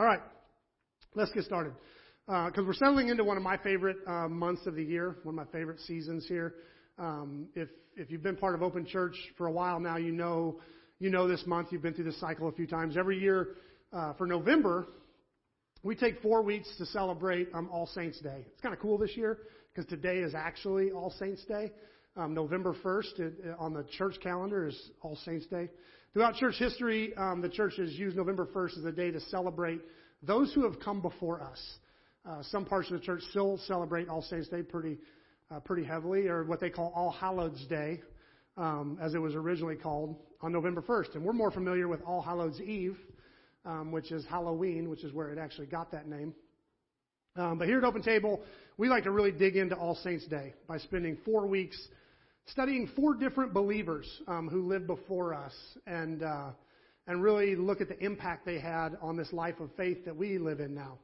All right, let's get started. Because uh, we're settling into one of my favorite uh, months of the year, one of my favorite seasons here. Um, if if you've been part of Open Church for a while now, you know you know this month. You've been through this cycle a few times. Every year uh, for November, we take four weeks to celebrate um, All Saints Day. It's kind of cool this year because today is actually All Saints Day. Um, November 1st it, on the church calendar is All Saints Day. Throughout church history, um, the church has used November 1st as a day to celebrate those who have come before us. Uh, some parts of the church still celebrate All Saints Day pretty, uh, pretty heavily, or what they call All Hallows Day, um, as it was originally called, on November 1st. And we're more familiar with All Hallows Eve, um, which is Halloween, which is where it actually got that name. Um, but here at Open Table, we like to really dig into All Saints Day by spending four weeks studying four different believers um, who lived before us and, uh, and really look at the impact they had on this life of faith that we live in now.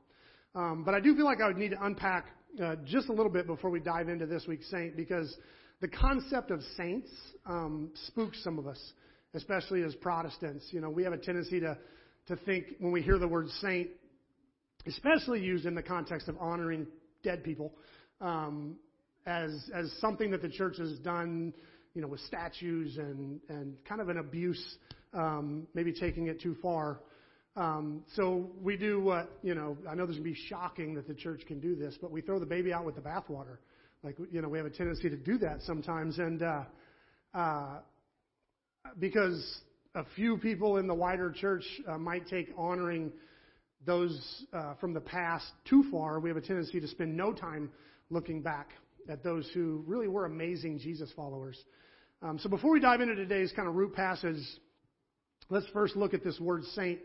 Um, but I do feel like I would need to unpack uh, just a little bit before we dive into this week's saint because the concept of saints um, spooks some of us, especially as Protestants. You know, we have a tendency to, to think when we hear the word saint, especially used in the context of honoring dead people, um, as as something that the church has done, you know, with statues and and kind of an abuse, um, maybe taking it too far. Um, so we do what you know. I know this can be shocking that the church can do this, but we throw the baby out with the bathwater. Like you know, we have a tendency to do that sometimes, and uh, uh, because a few people in the wider church uh, might take honoring those uh, from the past too far, we have a tendency to spend no time looking back at those who really were amazing Jesus followers. Um, so before we dive into today's kind of root passage, let's first look at this word saint,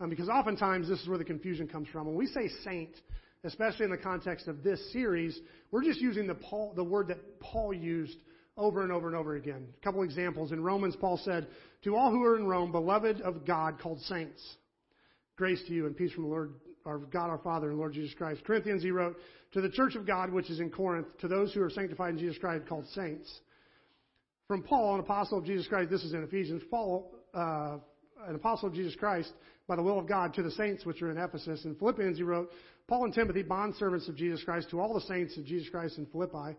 um, because oftentimes this is where the confusion comes from. When we say saint, especially in the context of this series, we're just using the, Paul, the word that Paul used over and over and over again. A couple examples. In Romans, Paul said, To all who are in Rome, beloved of God, called saints, grace to you and peace from the Lord, our God our Father and Lord Jesus Christ. Corinthians, he wrote, to the church of God which is in Corinth, to those who are sanctified in Jesus Christ called saints. From Paul, an apostle of Jesus Christ, this is in Ephesians, Paul, uh, an apostle of Jesus Christ, by the will of God, to the saints which are in Ephesus. In Philippians, he wrote, Paul and Timothy, bondservants of Jesus Christ, to all the saints of Jesus Christ in Philippi.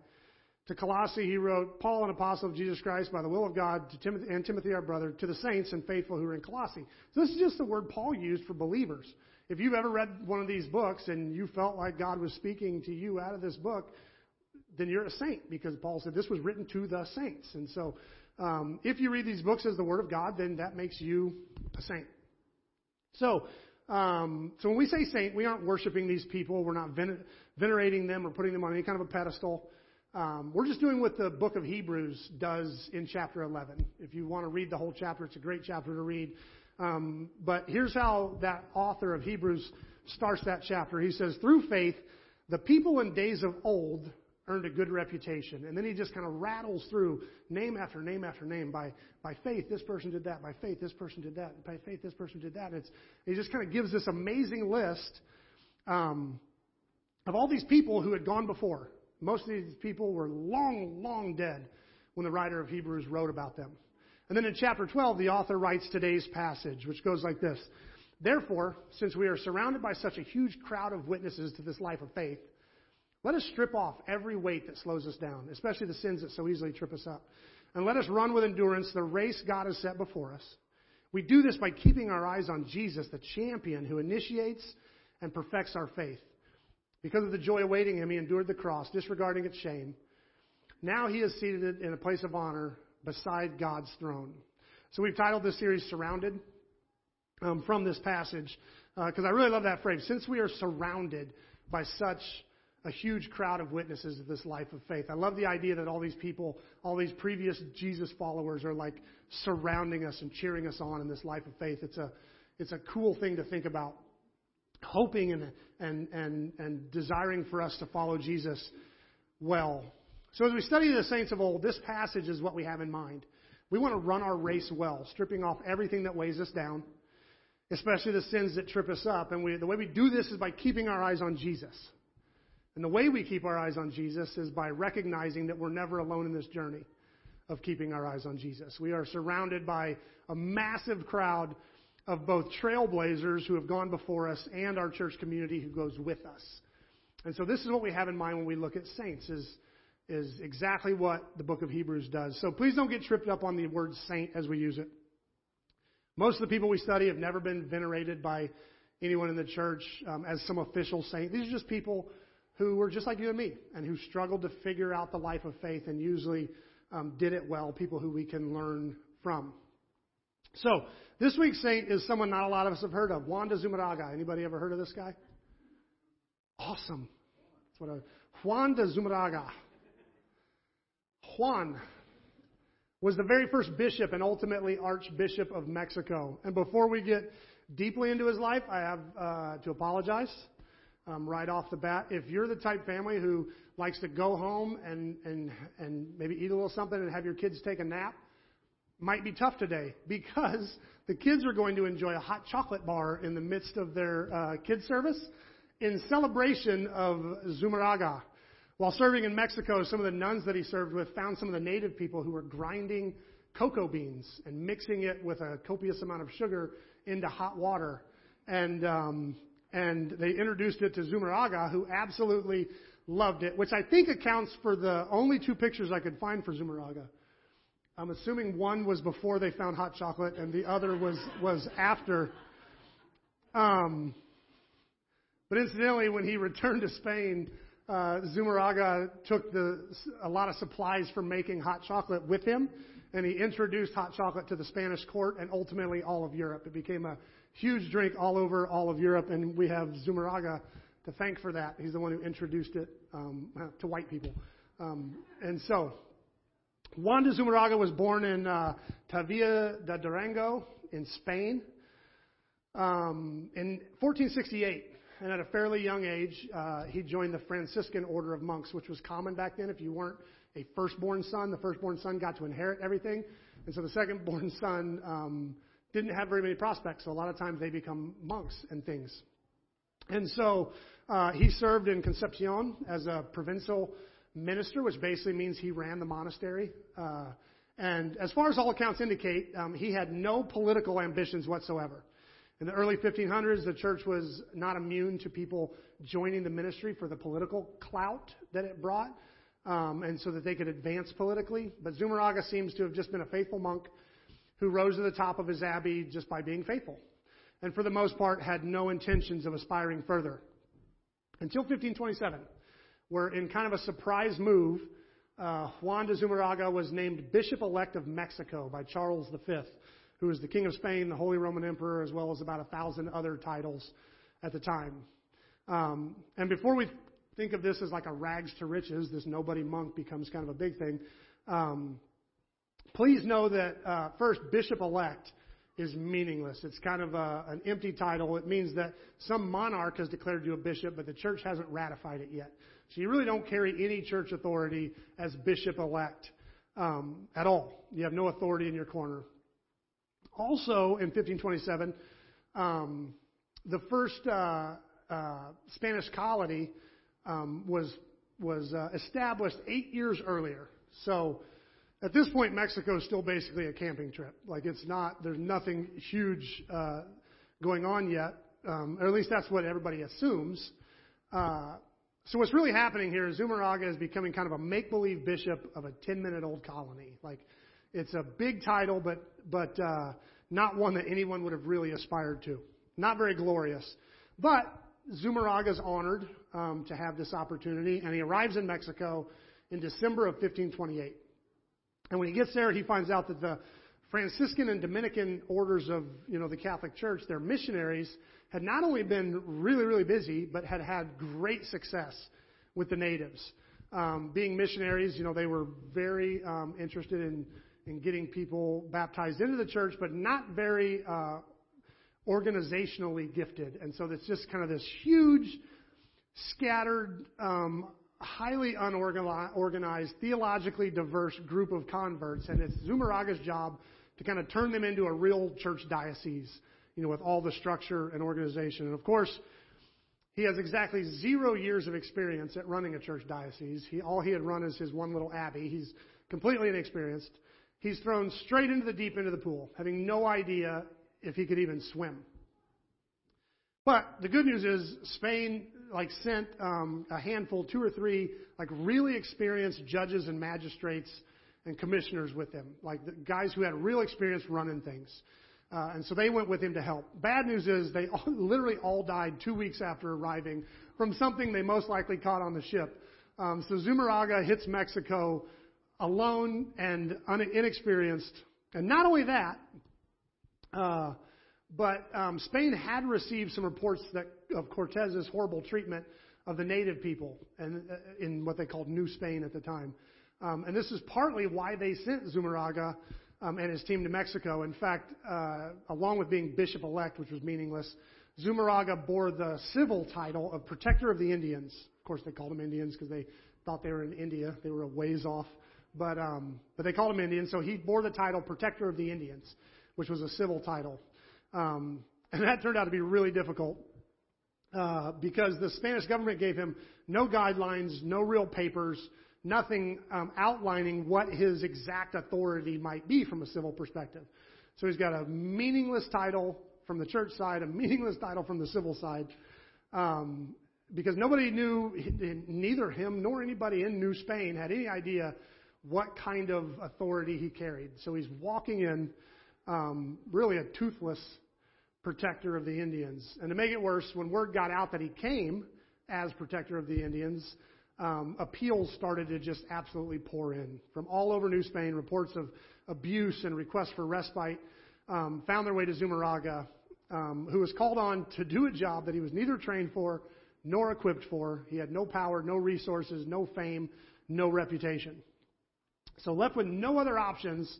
To Colossae, he wrote, Paul, an apostle of Jesus Christ, by the will of God, to Timothy, and Timothy, our brother, to the saints and faithful who are in Colossae. So this is just the word Paul used for believers. If you've ever read one of these books and you felt like God was speaking to you out of this book, then you're a saint because Paul said this was written to the saints. And so, um, if you read these books as the Word of God, then that makes you a saint. So, um, so when we say saint, we aren't worshiping these people. We're not vener- venerating them or putting them on any kind of a pedestal. Um, we're just doing what the book of Hebrews does in chapter 11. If you want to read the whole chapter, it's a great chapter to read. Um, but here's how that author of Hebrews starts that chapter. He says, Through faith, the people in days of old earned a good reputation. And then he just kind of rattles through name after name after name. By, by faith, this person did that. By faith, this person did that. By faith, this person did that. And it's, he just kind of gives this amazing list um, of all these people who had gone before. Most of these people were long, long dead when the writer of Hebrews wrote about them. And then in chapter 12, the author writes today's passage, which goes like this Therefore, since we are surrounded by such a huge crowd of witnesses to this life of faith, let us strip off every weight that slows us down, especially the sins that so easily trip us up. And let us run with endurance the race God has set before us. We do this by keeping our eyes on Jesus, the champion who initiates and perfects our faith. Because of the joy awaiting him, he endured the cross, disregarding its shame. Now he is seated in a place of honor beside God's throne. So we've titled this series Surrounded um, from this passage because uh, I really love that phrase. Since we are surrounded by such a huge crowd of witnesses of this life of faith. I love the idea that all these people, all these previous Jesus followers are like surrounding us and cheering us on in this life of faith. It's a, it's a cool thing to think about. Hoping and, and, and, and desiring for us to follow Jesus well. So as we study the saints of old, this passage is what we have in mind. We want to run our race well, stripping off everything that weighs us down, especially the sins that trip us up. And we, the way we do this is by keeping our eyes on Jesus. And the way we keep our eyes on Jesus is by recognizing that we're never alone in this journey of keeping our eyes on Jesus. We are surrounded by a massive crowd of both trailblazers who have gone before us and our church community who goes with us. And so this is what we have in mind when we look at saints is, is exactly what the book of Hebrews does. So please don't get tripped up on the word saint as we use it. Most of the people we study have never been venerated by anyone in the church um, as some official saint. These are just people who were just like you and me and who struggled to figure out the life of faith and usually um, did it well, people who we can learn from. So, this week's saint is someone not a lot of us have heard of, Juan de. Anybody ever heard of this guy? Awesome. That's what I, Juan de Zumarraga. Juan was the very first bishop and ultimately archbishop of Mexico. And before we get deeply into his life, I have uh, to apologize um, right off the bat. If you're the type family who likes to go home and, and, and maybe eat a little something and have your kids take a nap, might be tough today because the kids are going to enjoy a hot chocolate bar in the midst of their uh, kids service in celebration of Zumarraga. While serving in Mexico, some of the nuns that he served with found some of the native people who were grinding cocoa beans and mixing it with a copious amount of sugar into hot water. And, um, and they introduced it to Zumarraga, who absolutely loved it, which I think accounts for the only two pictures I could find for Zumarraga. I'm assuming one was before they found hot chocolate and the other was, was after. Um, but incidentally, when he returned to Spain, uh, took the, a lot of supplies for making hot chocolate with him, and he introduced hot chocolate to the Spanish court and ultimately all of Europe. It became a huge drink all over all of Europe, and we have Zumarraga to thank for that. He's the one who introduced it um, to white people. Um, and so, Juan de Zumarraga was born in uh, Tavilla de Durango in Spain um, in 1468. And at a fairly young age, uh, he joined the Franciscan order of monks, which was common back then. If you weren't a firstborn son, the firstborn son got to inherit everything. And so the secondborn son um, didn't have very many prospects. So a lot of times they become monks and things. And so uh, he served in Concepcion as a provincial minister, which basically means he ran the monastery. Uh, and as far as all accounts indicate, um, he had no political ambitions whatsoever. In the early 1500s, the church was not immune to people joining the ministry for the political clout that it brought, um, and so that they could advance politically. But Zumarraga seems to have just been a faithful monk who rose to the top of his abbey just by being faithful, and for the most part had no intentions of aspiring further. Until 1527, where in kind of a surprise move, uh, Juan de Zumarraga was named Bishop elect of Mexico by Charles V who was the King of Spain, the Holy Roman Emperor, as well as about a thousand other titles at the time. Um, and before we think of this as like a rags to riches, this nobody monk becomes kind of a big thing. Um, please know that uh, first, bishop elect is meaningless. It's kind of a, an empty title. It means that some monarch has declared you a bishop, but the church hasn't ratified it yet. So you really don't carry any church authority as bishop elect um, at all. You have no authority in your corner. Also, in 1527, um, the first uh, uh, Spanish colony um, was was uh, established eight years earlier. So, at this point, Mexico is still basically a camping trip. Like it's not. There's nothing huge uh, going on yet, um, or at least that's what everybody assumes. Uh, so what's really happening here is Zumarraga is becoming kind of a make-believe bishop of a 10-minute-old colony. Like it's a big title, but but uh, not one that anyone would have really aspired to. Not very glorious. But Zumarraga is honored um, to have this opportunity, and he arrives in Mexico in December of 1528. And when he gets there, he finds out that the Franciscan and Dominican orders of you know the Catholic Church, their missionaries, had not only been really really busy, but had had great success with the natives. Um, being missionaries, you know, they were very um, interested in in getting people baptized into the church, but not very uh, organizationally gifted. And so it's just kind of this huge, scattered, um, highly unorganized, theologically diverse group of converts. And it's Zumarraga's job to kind of turn them into a real church diocese, you know, with all the structure and organization. And of course, he has exactly zero years of experience at running a church diocese. He, all he had run is his one little abbey. He's completely inexperienced. He's thrown straight into the deep end of the pool, having no idea if he could even swim. But the good news is Spain like sent um, a handful, two or three, like really experienced judges and magistrates and commissioners with him, like the guys who had real experience running things. Uh, and so they went with him to help. Bad news is they all, literally all died two weeks after arriving from something they most likely caught on the ship. Um, so Zumarraga hits Mexico alone and un- inexperienced. And not only that, uh, but um, Spain had received some reports that, of Cortez's horrible treatment of the native people and uh, in what they called New Spain at the time. Um, and this is partly why they sent Zumarraga um, and his team to Mexico. In fact, uh, along with being bishop elect, which was meaningless, Zumarraga bore the civil title of Protector of the Indians. Of course, they called them Indians because they thought they were in India. They were a ways off, but um, but they called him Indian, So he bore the title Protector of the Indians, which was a civil title. Um, and that turned out to be really difficult uh, because the Spanish government gave him no guidelines, no real papers, nothing um, outlining what his exact authority might be from a civil perspective. So he's got a meaningless title from the church side, a meaningless title from the civil side, um, because nobody knew, neither him nor anybody in New Spain had any idea what kind of authority he carried. So he's walking in um, really a toothless protector of the Indians. And to make it worse, when word got out that he came as protector of the Indians, um, appeals started to just absolutely pour in from all over New Spain. Reports of abuse and requests for respite um, found their way to Zumarraga, um, who was called on to do a job that he was neither trained for nor equipped for. He had no power, no resources, no fame, no reputation. So left with no other options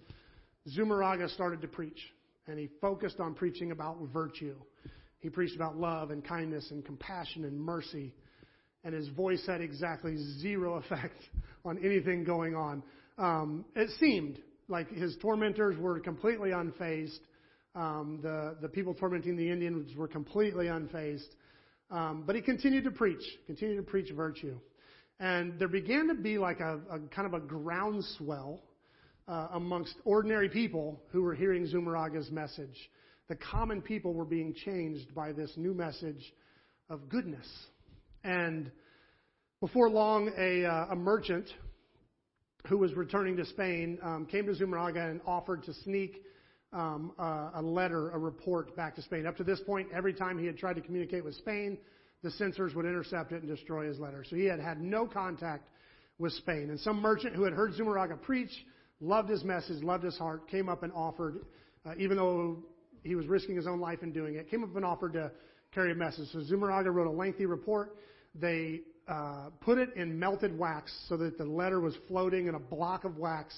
Zumarraga started to preach, and he focused on preaching about virtue. He preached about love and kindness and compassion and mercy, and his voice had exactly zero effect on anything going on. Um, it seemed like his tormentors were completely unfazed. Um, the the people tormenting the Indians were completely unfazed. Um, but he continued to preach, continued to preach virtue, and there began to be like a, a kind of a groundswell uh, amongst ordinary people who were hearing Zumarraga's message. The common people were being changed by this new message of goodness. And before long, a, uh, a merchant who was returning to Spain um, came to Zumarraga and offered to sneak um, a, a letter, a report back to Spain. Up to this point, every time he had tried to communicate with Spain, the censors would intercept it and destroy his letter. So he had had no contact with Spain. And some merchant who had heard Zumarraga preach loved his message, loved his heart, came up and offered, uh, even though he was risking his own life in doing it, came up and offered to carry a message. So Zumarraga wrote a lengthy report. They uh, put it in melted wax so that the letter was floating in a block of wax.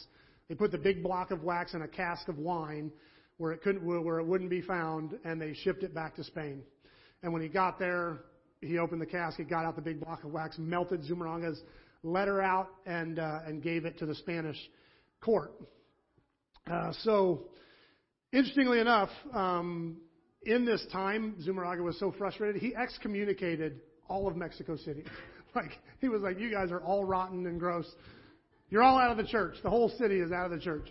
They put the big block of wax in a cask of wine where it couldn't, where it wouldn't be found, and they shipped it back to Spain. And when he got there, he opened the casket, got out the big block of wax, melted Zumarraga's letter out, and uh, and gave it to the Spanish court. Uh, so, interestingly enough, um, in this time, Zumarraga was so frustrated, he excommunicated all of Mexico City. like, he was like, you guys are all rotten and gross. You're all out of the church. The whole city is out of the church.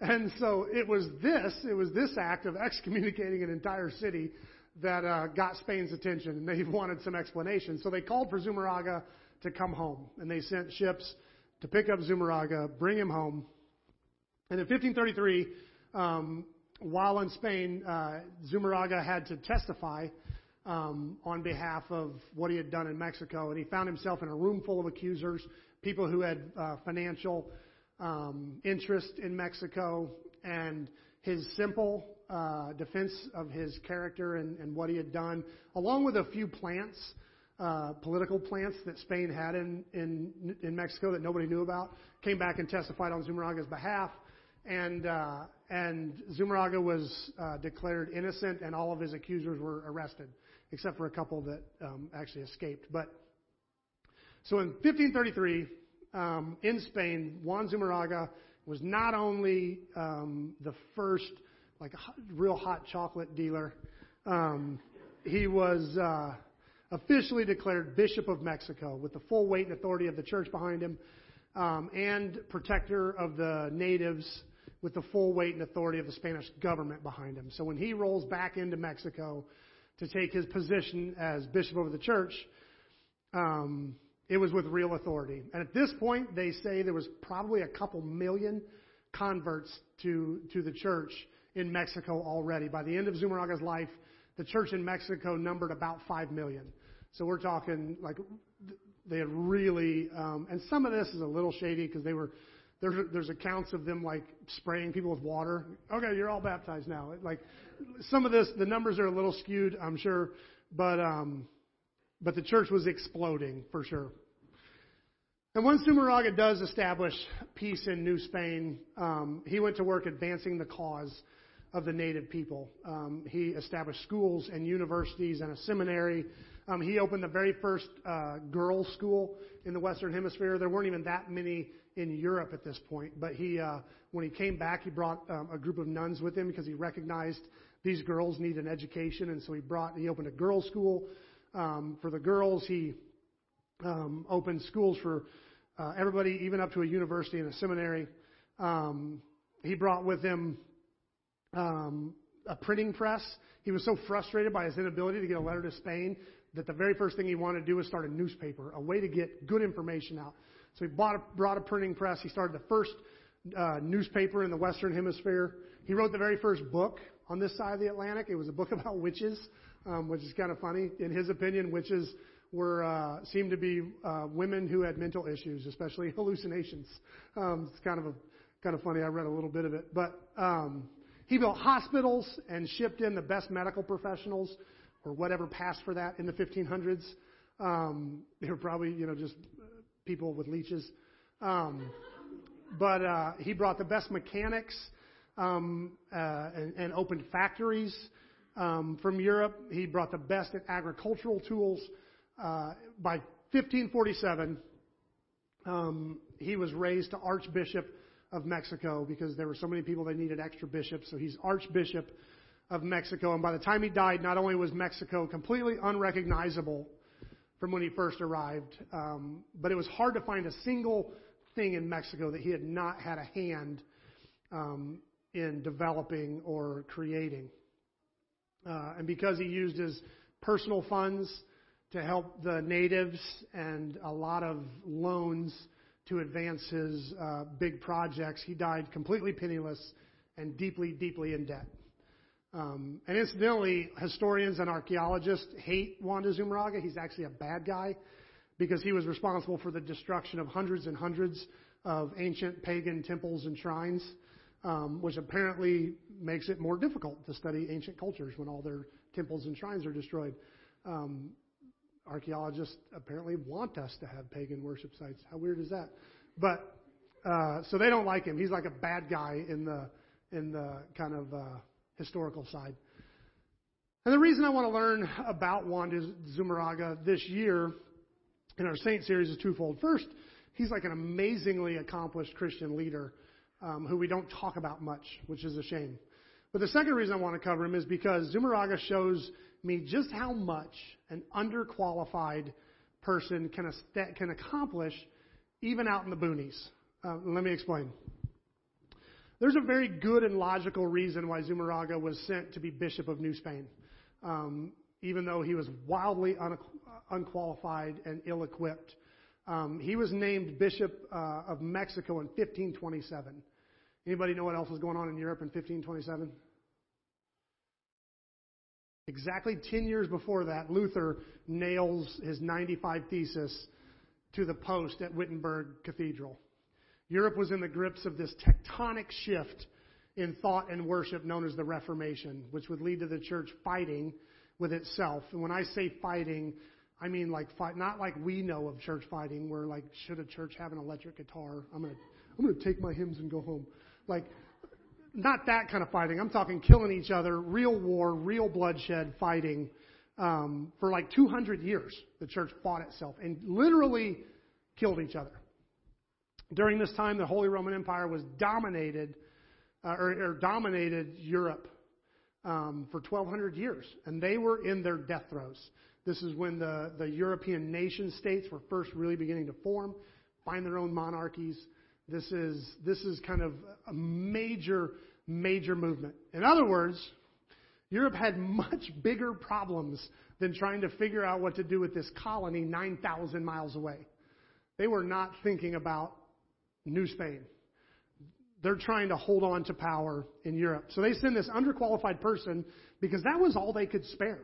And so it was this, it was this act of excommunicating an entire city that uh, got Spain's attention, and they wanted some explanation. So they called for Zumarraga to come home, and they sent ships to pick up Zumarraga, bring him home. And in 1533, um, while in Spain, uh, Zumarraga had to testify um, on behalf of what he had done in Mexico, and he found himself in a room full of accusers, people who had uh, financial um, interest in Mexico, and his simple uh, defense of his character and, and what he had done, along with a few plants, uh, political plants that Spain had in, in in Mexico that nobody knew about, came back and testified on Zumarraga's behalf and uh, and Zumarraga was uh, declared innocent, and all of his accusers were arrested, except for a couple that um, actually escaped. But so in 1533, um, in Spain, Juan Zumarraga was not only um, the first like hot, real hot chocolate dealer, um, he was uh, officially declared Bishop of Mexico with the full weight and authority of the church behind him, um, and protector of the natives with the full weight and authority of the Spanish government behind him. So when he rolls back into Mexico to take his position as bishop over the church, um, it was with real authority. And at this point, they say there was probably a couple million converts to, to the church in Mexico already. By the end of Zumarraga's life, the church in Mexico numbered about 5 million. So we're talking like they had really, um, and some of this is a little shady because they were, there's, there's accounts of them like spraying people with water. Okay, you're all baptized now. Like some of this, the numbers are a little skewed, I'm sure, but, um, but the church was exploding for sure. And once Zumarraga does establish peace in New Spain, um, he went to work advancing the cause of the native people. Um, he established schools and universities and a seminary. Um, he opened the very first uh, girls' school in the Western Hemisphere. There weren't even that many in Europe at this point, but he, uh, when he came back, he brought um, a group of nuns with him because he recognized these girls need an education, and so he brought he opened a girls' school um, for the girls. He um, opened schools for uh, everybody, even up to a university and a seminary. Um, he brought with him um, a printing press. He was so frustrated by his inability to get a letter to Spain that the very first thing he wanted to do was start a newspaper, a way to get good information out. So he bought a, brought a printing press. He started the first uh, newspaper in the Western Hemisphere. He wrote the very first book on this side of the Atlantic. It was a book about witches, um, which is kind of funny. In his opinion, witches were uh, seemed to be uh, women who had mental issues, especially hallucinations. Um, it's kind of a kind of funny. I read a little bit of it, but um, he built hospitals and shipped in the best medical professionals or whatever passed for that in the 1500s. Um, they were probably you know just people with leeches. Um, but uh, he brought the best mechanics um, uh, and, and opened factories um, from Europe. He brought the best agricultural tools. Uh, by 1547, um, he was raised to Archbishop of Mexico because there were so many people that needed extra bishops. So he's Archbishop of Mexico. And by the time he died, not only was Mexico completely unrecognizable from when he first arrived, um, but it was hard to find a single thing in Mexico that he had not had a hand um, in developing or creating. Uh, and because he used his personal funds to help the natives and a lot of loans to advance his uh, big projects, he died completely penniless and deeply, deeply in debt. Um, and incidentally, historians and archaeologists hate Juan de Zumarraga. He's actually a bad guy because he was responsible for the destruction of hundreds and hundreds of ancient pagan temples and shrines, um, which apparently makes it more difficult to study ancient cultures when all their temples and shrines are destroyed. Um, archaeologists apparently want us to have pagan worship sites. How weird is that? But uh, so they don't like him. He's like a bad guy in the in the kind of uh, historical side. And the reason I want to learn about Juan de Zumarraga this year in our Saint series is twofold. First, he's like an amazingly accomplished Christian leader um, who we don't talk about much, which is a shame. But the second reason I want to cover him is because Zumarraga shows me just how much an underqualified person can, can accomplish even out in the boonies. Uh, let me explain. There's a very good and logical reason why Zumarraga was sent to be Bishop of New Spain, um, even though he was wildly un- unqualified and ill equipped. Um, he was named Bishop uh, of Mexico in 1527. Anybody know what else was going on in Europe in 1527? Exactly 10 years before that, Luther nails his 95 thesis to the post at Wittenberg Cathedral. Europe was in the grips of this tectonic shift in thought and worship known as the Reformation, which would lead to the church fighting with itself. And when I say fighting, I mean like fight, not like we know of church fighting, where like should a church have an electric guitar? I'm gonna I'm gonna take my hymns and go home. Like not that kind of fighting. I'm talking killing each other, real war, real bloodshed fighting. Um, for like 200 years, the church fought itself and literally killed each other. During this time, the Holy Roman Empire was dominated, uh, or, or, dominated Europe um, for 1,200 years, and they were in their death throes. This is when the, the European nation states were first really beginning to form, find their own monarchies. This is, this is kind of a major, major movement. In other words, Europe had much bigger problems than trying to figure out what to do with this colony 9,000 miles away. They were not thinking about New Spain. They're trying to hold on to power in Europe. So they send this underqualified person because that was all they could spare.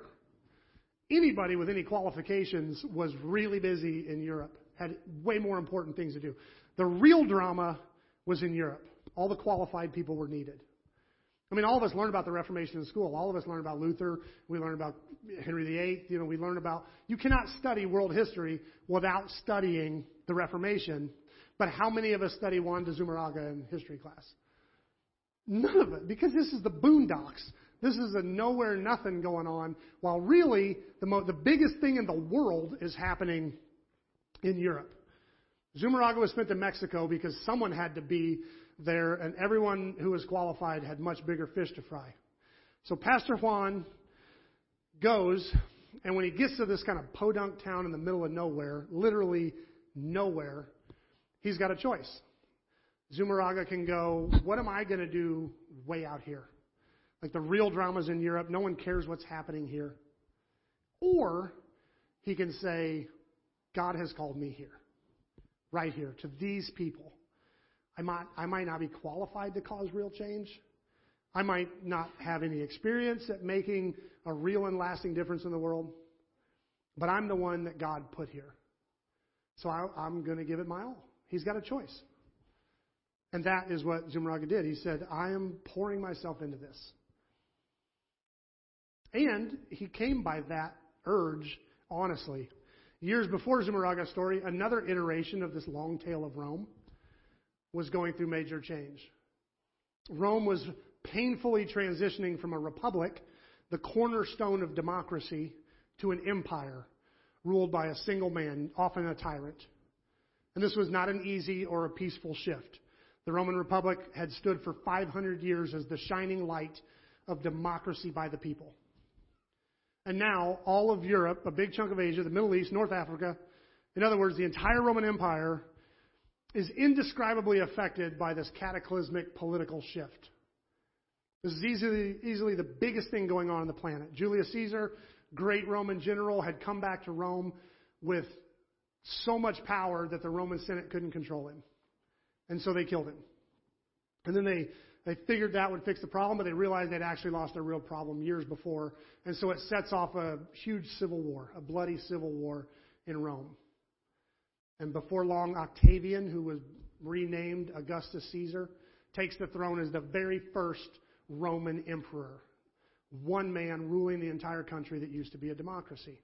Anybody with any qualifications was really busy in Europe, had way more important things to do. The real drama was in Europe. All the qualified people were needed. I mean, all of us learn about the Reformation in school. All of us learn about Luther. We learn about Henry VIII. You know, we learn about. You cannot study world history without studying the Reformation. But how many of us study Juan de Zumarraga in history class? None of it, because this is the boondocks. This is a nowhere nothing going on, while really the, mo- the biggest thing in the world is happening in Europe. Zumarraga was sent to Mexico because someone had to be there, and everyone who was qualified had much bigger fish to fry. So Pastor Juan goes, and when he gets to this kind of podunk town in the middle of nowhere, literally nowhere, he's got a choice. Zumarraga can go, What am I going to do way out here? Like the real dramas in Europe, no one cares what's happening here. Or he can say, God has called me here, right here, to these people. I might, I might not be qualified to cause real change. I might not have any experience at making a real and lasting difference in the world, but I'm the one that God put here. So I, I'm going to give it my all. He's got a choice. And that is what Zumarraga did. He said, I am pouring myself into this. And he came by that urge, honestly. Years before Zumarraga's story, another iteration of this long tale of Rome was going through major change. Rome was painfully transitioning from a republic, the cornerstone of democracy, to an empire ruled by a single man, often a tyrant. And this was not an easy or a peaceful shift. The Roman Republic had stood for 500 years as the shining light of democracy by the people. And now, all of Europe, a big chunk of Asia, the Middle East, North Africa, in other words, the entire Roman Empire, is indescribably affected by this cataclysmic political shift. This is easily, easily the biggest thing going on on the planet. Julius Caesar, great Roman general, had come back to Rome with so much power that the Roman Senate couldn't control him. And so they killed him. And then they, they figured that would fix the problem, but they realized they'd actually lost their real problem years before. And so it sets off a huge civil war, a bloody civil war in Rome. And before long, Octavian, who was renamed Augustus Caesar, takes the throne as the very first Roman emperor. One man ruling the entire country that used to be a democracy.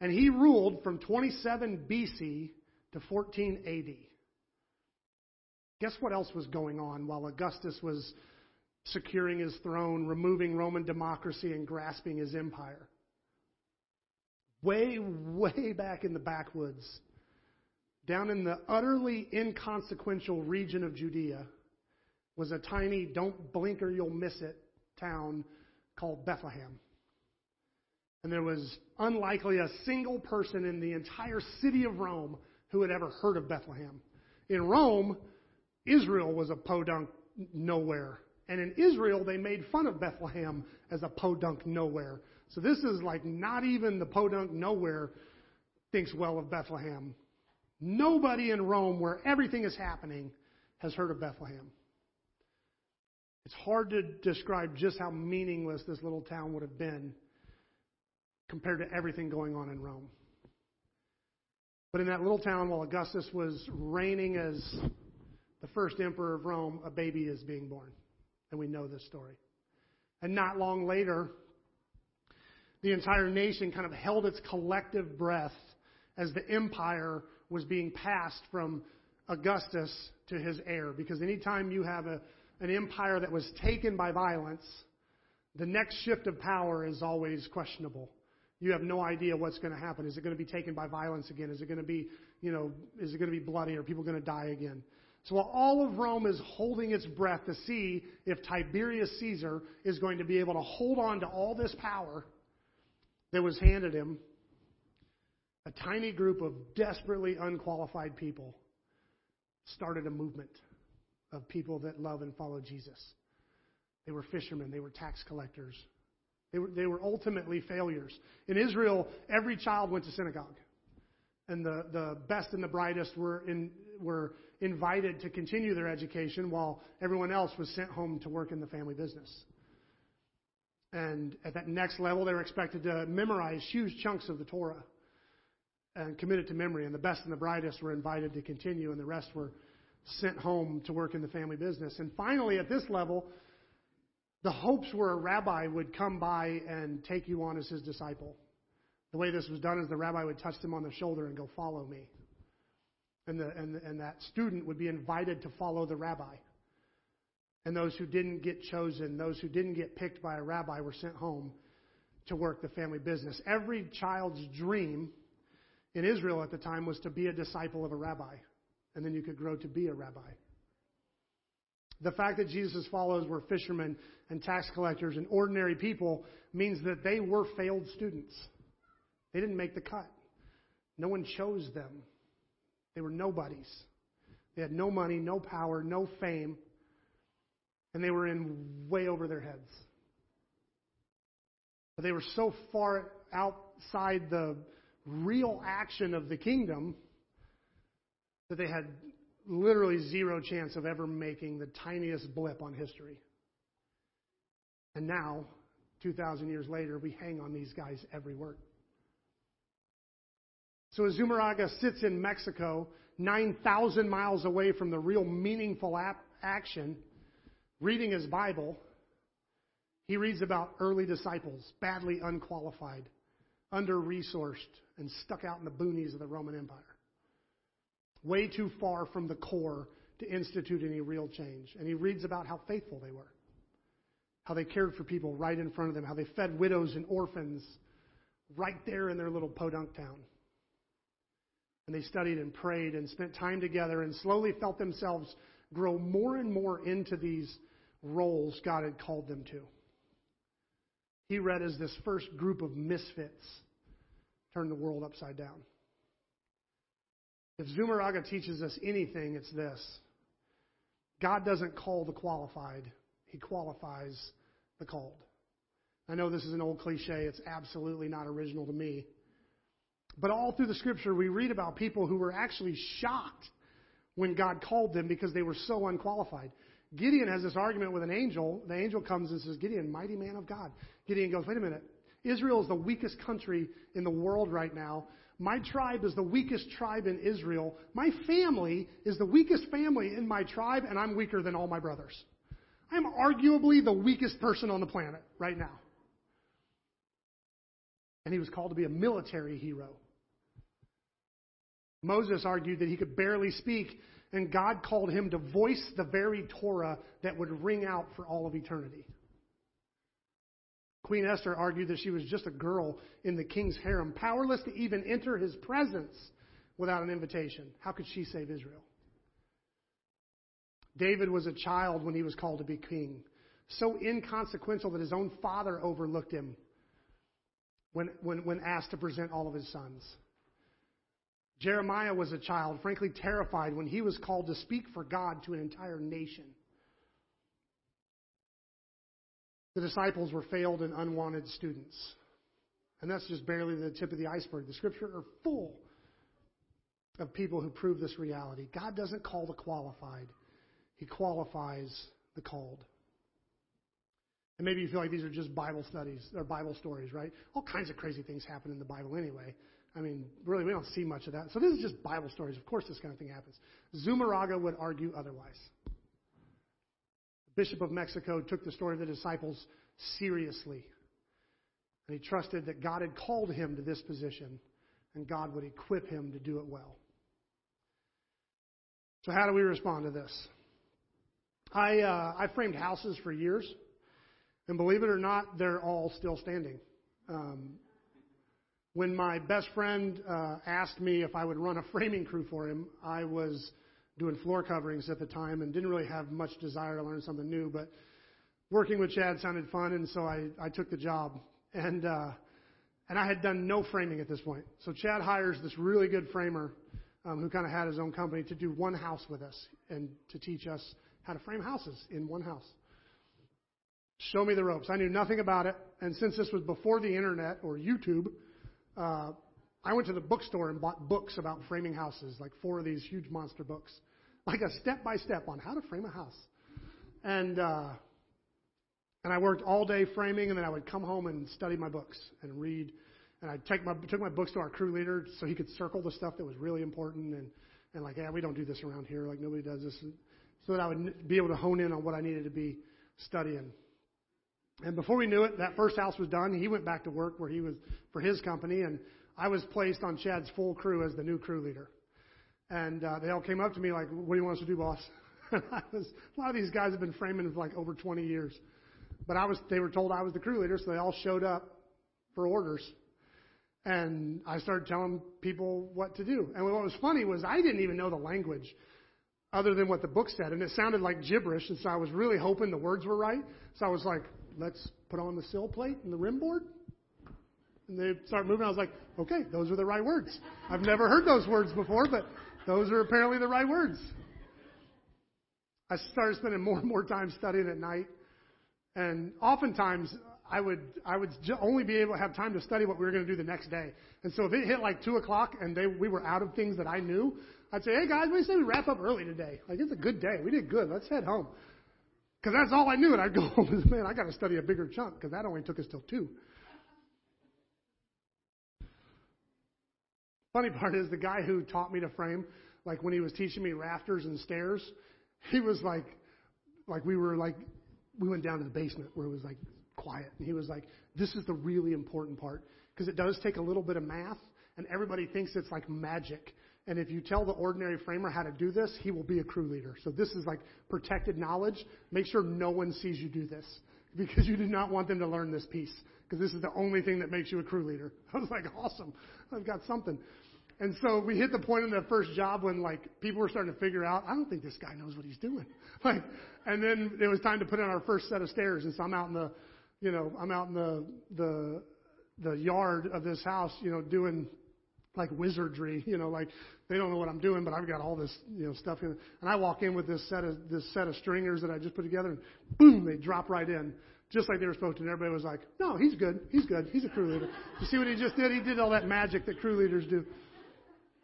And he ruled from 27 BC to 14 AD. Guess what else was going on while Augustus was securing his throne, removing Roman democracy, and grasping his empire? Way, way back in the backwoods, down in the utterly inconsequential region of Judea was a tiny, don't blink or you'll miss it town called Bethlehem. And there was unlikely a single person in the entire city of Rome who had ever heard of Bethlehem. In Rome, Israel was a podunk nowhere. And in Israel, they made fun of Bethlehem as a podunk nowhere. So this is like not even the podunk nowhere thinks well of Bethlehem. Nobody in Rome, where everything is happening, has heard of Bethlehem. It's hard to describe just how meaningless this little town would have been compared to everything going on in Rome. But in that little town, while Augustus was reigning as the first emperor of Rome, a baby is being born. And we know this story. And not long later, the entire nation kind of held its collective breath as the empire was being passed from Augustus to his heir. Because anytime you have a, an empire that was taken by violence, the next shift of power is always questionable. You have no idea what's going to happen. Is it going to be taken by violence again? Is it going to be, you know, is it going to be bloody? Are people going to die again? So while all of Rome is holding its breath to see if Tiberius Caesar is going to be able to hold on to all this power that was handed him, a tiny group of desperately unqualified people started a movement of people that love and follow Jesus. They were fishermen, they were tax collectors. They were, they were ultimately failures. In Israel, every child went to synagogue. And the, the best and the brightest were, in, were invited to continue their education while everyone else was sent home to work in the family business. And at that next level, they were expected to memorize huge chunks of the Torah and commit it to memory. And the best and the brightest were invited to continue, and the rest were sent home to work in the family business. And finally, at this level, the hopes were a rabbi would come by and take you on as his disciple. The way this was done is the rabbi would touch them on the shoulder and go, Follow me. And, the, and, and that student would be invited to follow the rabbi. And those who didn't get chosen, those who didn't get picked by a rabbi, were sent home to work the family business. Every child's dream in Israel at the time was to be a disciple of a rabbi. And then you could grow to be a rabbi. The fact that Jesus' followers were fishermen and tax collectors and ordinary people means that they were failed students. They didn't make the cut. No one chose them. They were nobodies. They had no money, no power, no fame, and they were in way over their heads. But they were so far outside the real action of the kingdom that they had literally zero chance of ever making the tiniest blip on history. And now, 2,000 years later, we hang on these guys' every word. So as sits in Mexico, 9,000 miles away from the real meaningful ap- action, reading his Bible, he reads about early disciples, badly unqualified, under resourced, and stuck out in the boonies of the Roman Empire way too far from the core to institute any real change. And he reads about how faithful they were, how they cared for people right in front of them, how they fed widows and orphans right there in their little podunk town. And they studied and prayed and spent time together and slowly felt themselves grow more and more into these roles God had called them to. He read as this first group of misfits turned the world upside down. If Zumarraga teaches us anything, it's this God doesn't call the qualified, He qualifies the called. I know this is an old cliche, it's absolutely not original to me. But all through the scripture, we read about people who were actually shocked when God called them because they were so unqualified. Gideon has this argument with an angel. The angel comes and says, Gideon, mighty man of God. Gideon goes, wait a minute. Israel is the weakest country in the world right now. My tribe is the weakest tribe in Israel. My family is the weakest family in my tribe, and I'm weaker than all my brothers. I'm arguably the weakest person on the planet right now. And he was called to be a military hero. Moses argued that he could barely speak, and God called him to voice the very Torah that would ring out for all of eternity. Queen Esther argued that she was just a girl in the king's harem, powerless to even enter his presence without an invitation. How could she save Israel? David was a child when he was called to be king, so inconsequential that his own father overlooked him when, when, when asked to present all of his sons. Jeremiah was a child, frankly terrified when he was called to speak for God to an entire nation. The disciples were failed and unwanted students. And that's just barely the tip of the iceberg. The scripture are full of people who prove this reality. God doesn't call the qualified, He qualifies the called. And maybe you feel like these are just Bible studies or Bible stories, right? All kinds of crazy things happen in the Bible anyway. I mean, really, we don't see much of that. So this is just Bible stories. Of course, this kind of thing happens. Zumarraga would argue otherwise. The Bishop of Mexico took the story of the disciples seriously. And he trusted that God had called him to this position and God would equip him to do it well. So, how do we respond to this? I, uh, I framed houses for years, and believe it or not, they're all still standing. Um, when my best friend uh, asked me if I would run a framing crew for him, I was doing floor coverings at the time and didn't really have much desire to learn something new. But working with Chad sounded fun, and so I, I took the job. And uh, and I had done no framing at this point. So Chad hires this really good framer um, who kind of had his own company, to do one house with us and to teach us how to frame houses in one house. Show me the ropes. I knew nothing about it, and since this was before the internet or YouTube, uh, I went to the bookstore and bought books about framing houses, like four of these huge monster books, like a step by step on how to frame a house. And uh, and I worked all day framing, and then I would come home and study my books and read. And I take my took my books to our crew leader so he could circle the stuff that was really important and and like, yeah, we don't do this around here. Like nobody does this, so that I would be able to hone in on what I needed to be studying. And before we knew it, that first house was done. He went back to work where he was for his company, and I was placed on Chad's full crew as the new crew leader. And uh, they all came up to me like, "What do you want us to do, boss?" I was, a lot of these guys have been framing for like over 20 years, but I was. They were told I was the crew leader, so they all showed up for orders. And I started telling people what to do. And what was funny was I didn't even know the language other than what the book said, and it sounded like gibberish. And so I was really hoping the words were right. So I was like, "Let's put on the sill plate and the rim board." And they start moving. I was like, okay, those are the right words. I've never heard those words before, but those are apparently the right words. I started spending more and more time studying at night. And oftentimes I would, I would only be able to have time to study what we were going to do the next day. And so if it hit like two o'clock and they, we were out of things that I knew, I'd say, hey guys, we say we wrap up early today. Like it's a good day. We did good. Let's head home. Cause that's all I knew. And I'd go home man, I got to study a bigger chunk because that only took us till two. Funny part is the guy who taught me to frame, like when he was teaching me rafters and stairs, he was like, like we were like, we went down to the basement where it was like quiet. And he was like, this is the really important part because it does take a little bit of math and everybody thinks it's like magic. And if you tell the ordinary framer how to do this, he will be a crew leader. So this is like protected knowledge. Make sure no one sees you do this because you do not want them to learn this piece because this is the only thing that makes you a crew leader. I was like, awesome. I've got something. And so we hit the point in the first job when like people were starting to figure out, I don't think this guy knows what he's doing. Like, and then it was time to put in our first set of stairs. And so I'm out in the, you know, I'm out in the, the, the yard of this house, you know, doing like wizardry, you know, like they don't know what I'm doing, but I've got all this, you know, stuff in. And I walk in with this set of, this set of stringers that I just put together and boom, they drop right in. Just like they were supposed to. And everybody was like, no, he's good. He's good. He's a crew leader. You see what he just did? He did all that magic that crew leaders do.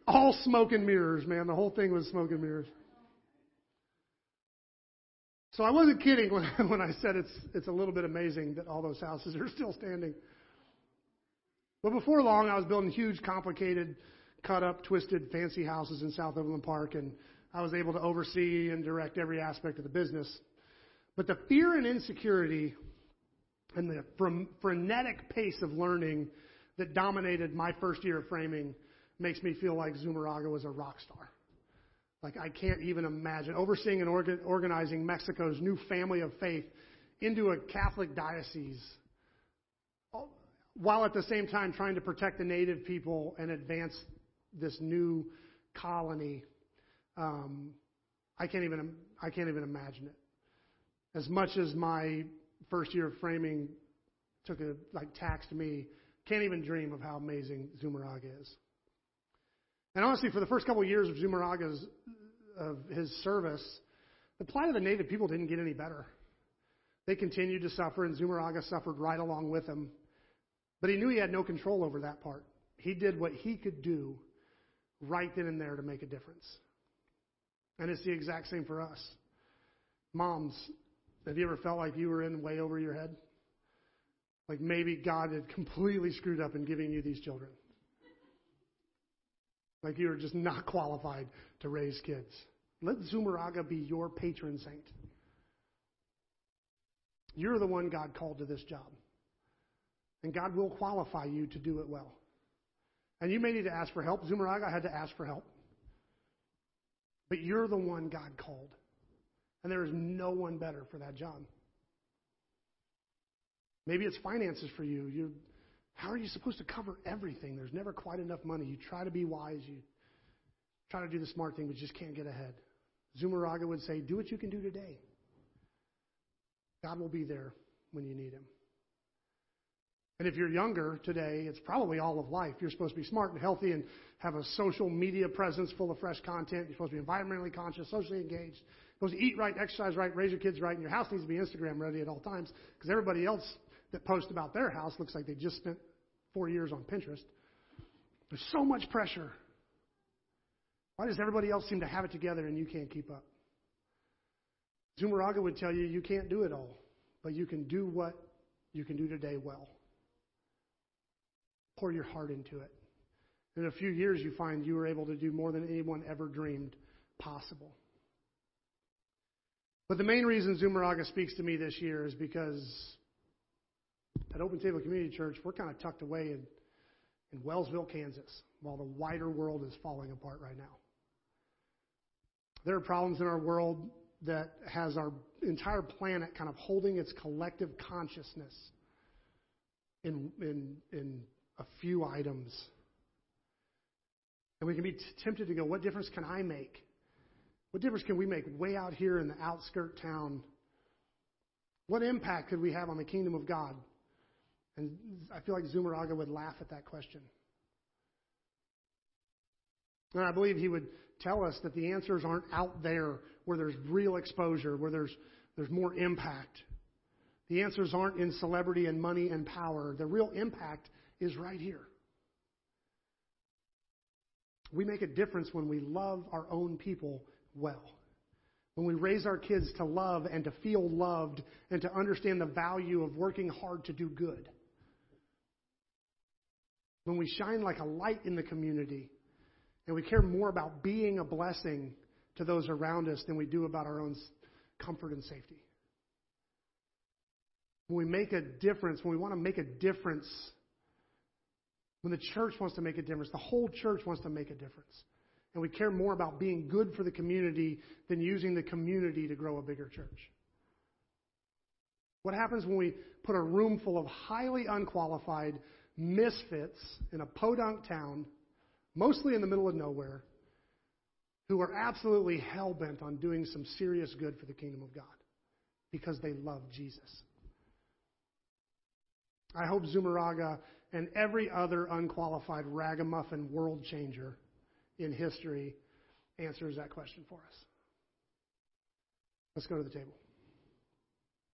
All smoke and mirrors, man. The whole thing was smoke and mirrors. So I wasn't kidding when, when I said it's, it's a little bit amazing that all those houses are still standing. But before long, I was building huge, complicated, cut up, twisted, fancy houses in South Overland Park, and I was able to oversee and direct every aspect of the business. But the fear and insecurity and the frenetic pace of learning that dominated my first year of framing makes me feel like Zumarraga was a rock star. Like I can't even imagine overseeing and orga- organizing Mexico's new family of faith into a Catholic diocese, while at the same time trying to protect the native people and advance this new colony. Um, I can't even I can't even imagine it. As much as my first year of framing took a like taxed me, can't even dream of how amazing Zumarraga is. And honestly, for the first couple of years of Zumarraga's of his service, the plight of the native people didn't get any better. They continued to suffer, and Zumarraga suffered right along with them. But he knew he had no control over that part. He did what he could do right then and there to make a difference. And it's the exact same for us. Moms, have you ever felt like you were in way over your head? Like maybe God had completely screwed up in giving you these children. Like you were just not qualified to raise kids. Let Zumarraga be your patron saint. You're the one God called to this job. And God will qualify you to do it well. And you may need to ask for help. Zumarraga had to ask for help. But you're the one God called. And there is no one better for that job. Maybe it's finances for you. You how are you supposed to cover everything? There's never quite enough money. You try to be wise, you try to do the smart thing, but you just can't get ahead. Zumarraga would say, Do what you can do today. God will be there when you need Him. And if you're younger today, it's probably all of life. You're supposed to be smart and healthy and have a social media presence full of fresh content. You're supposed to be environmentally conscious, socially engaged. You're supposed to eat right, exercise right, raise your kids right, and your house needs to be Instagram ready at all times because everybody else that posts about their house looks like they just spent four years on Pinterest. There's so much pressure. Why does everybody else seem to have it together and you can't keep up? Zumarraga would tell you you can't do it all, but you can do what you can do today well. Pour your heart into it. In a few years, you find you were able to do more than anyone ever dreamed possible. But the main reason Zumarraga speaks to me this year is because at Open Table Community Church, we're kind of tucked away in, in Wellsville, Kansas, while the wider world is falling apart right now. There are problems in our world that has our entire planet kind of holding its collective consciousness in, in, in a few items. And we can be tempted to go, what difference can I make? What difference can we make way out here in the outskirt town? What impact could we have on the kingdom of God? And I feel like Zumarraga would laugh at that question. And I believe he would tell us that the answers aren't out there where there's real exposure, where there's, there's more impact. The answers aren't in celebrity and money and power. The real impact is right here. We make a difference when we love our own people well. When we raise our kids to love and to feel loved and to understand the value of working hard to do good. When we shine like a light in the community and we care more about being a blessing to those around us than we do about our own comfort and safety. When we make a difference, when we want to make a difference when the church wants to make a difference, the whole church wants to make a difference. And we care more about being good for the community than using the community to grow a bigger church. What happens when we put a room full of highly unqualified misfits in a podunk town, mostly in the middle of nowhere, who are absolutely hell bent on doing some serious good for the kingdom of God because they love Jesus? I hope Zumarraga and every other unqualified ragamuffin world changer in history answers that question for us. Let's go to the table.